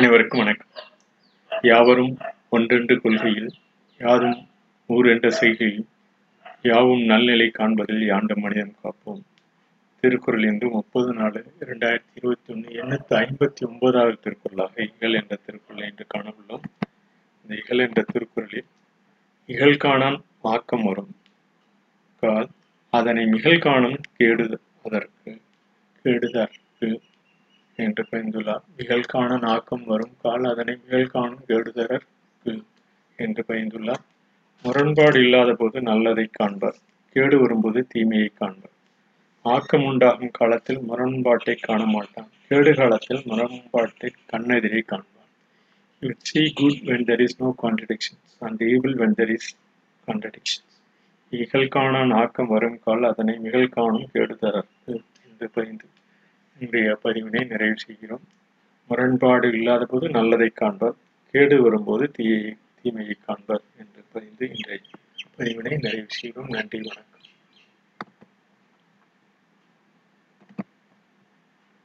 அனைவருக்கும் வணக்கம். யாவரும் ஒன்றென்று கொள்கையில் யாரும் ஊரென்ற செய்கையில் யாவும் நல்நிலை காண்பதில் யாண்ட மனிதம் காப்போம். திருக்குறள் என்று முப்பது நாலு இரண்டாயிரத்தி இருபத்தி ஒன்று எண்ணூத்தி ஐம்பத்தி ஒன்பதாவது திருக்குறளாக இகழ் என்ற திருக்குறளை என்று காணவுள்ளோம். இந்த இகழ் என்ற திருக்குறளில் இகழ்காணான் ஆக்கம் வரும். கால் அதனை நிகழ்காணும் கேடு அதற்கு கேடுதார். என்று பயந்துள்ளார். நிகழ்காண நாக்கம் வரும். கால் அதனை நிகழ்காணும் கேடுதரற்கு என்று பயந்துள்ளார். முரண்பாடு இல்லாத போது நல்லதை காண்பார். கேடு வரும்போது தீமையை காண்பார். ஆக்கம் உண்டாகும் காலத்தில் முரண்பாட்டை காண மாட்டான். கேடு காலத்தில் முரண்பாட்டை கண்ணெதிரை காண்பான். You good good when there is no contradictions and evil when there is contradictions. இகழ்காணான் ஆக்கம் வரும். கால் அதனை மிகழ்காணும் கேடுதற்கு என்று பயந்து இன்றைய பதிவினை நிறைவு செய்கிறோம். முரண்பாடு இல்லாத போது நல்லதை காண்பார் கேடு வரும்போது தீயை தீமையை காண்பார் என்று பதிந்து இன்றைய பதிவினை நிறைவு செய்கிறோம். நன்றி வணக்கம்.